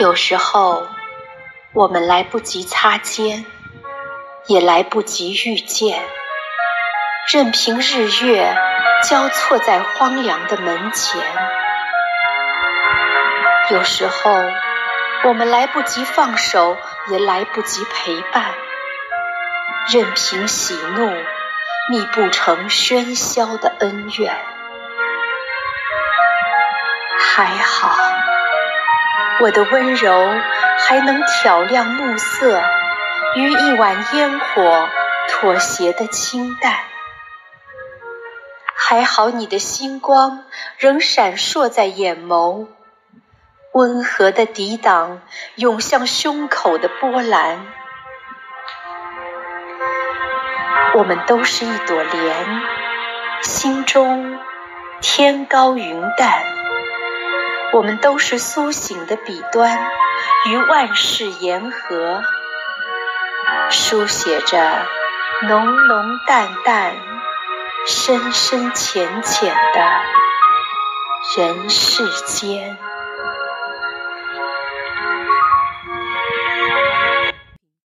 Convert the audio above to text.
有时候，我们来不及擦肩，也来不及遇见，任凭日月交错在荒凉的门前。有时候，我们来不及放手，也来不及陪伴，任凭喜怒密布成喧嚣的恩怨。还好，我的温柔还能挑亮暮色，与一碗烟火妥协的清淡。还好你的星光仍闪烁在眼眸。温和的抵挡涌向胸口的波澜。我们都是一朵莲，心中天高云淡。我们都是苏醒的笔端，与万事言和，书写着浓浓淡淡、深深浅浅的人世间。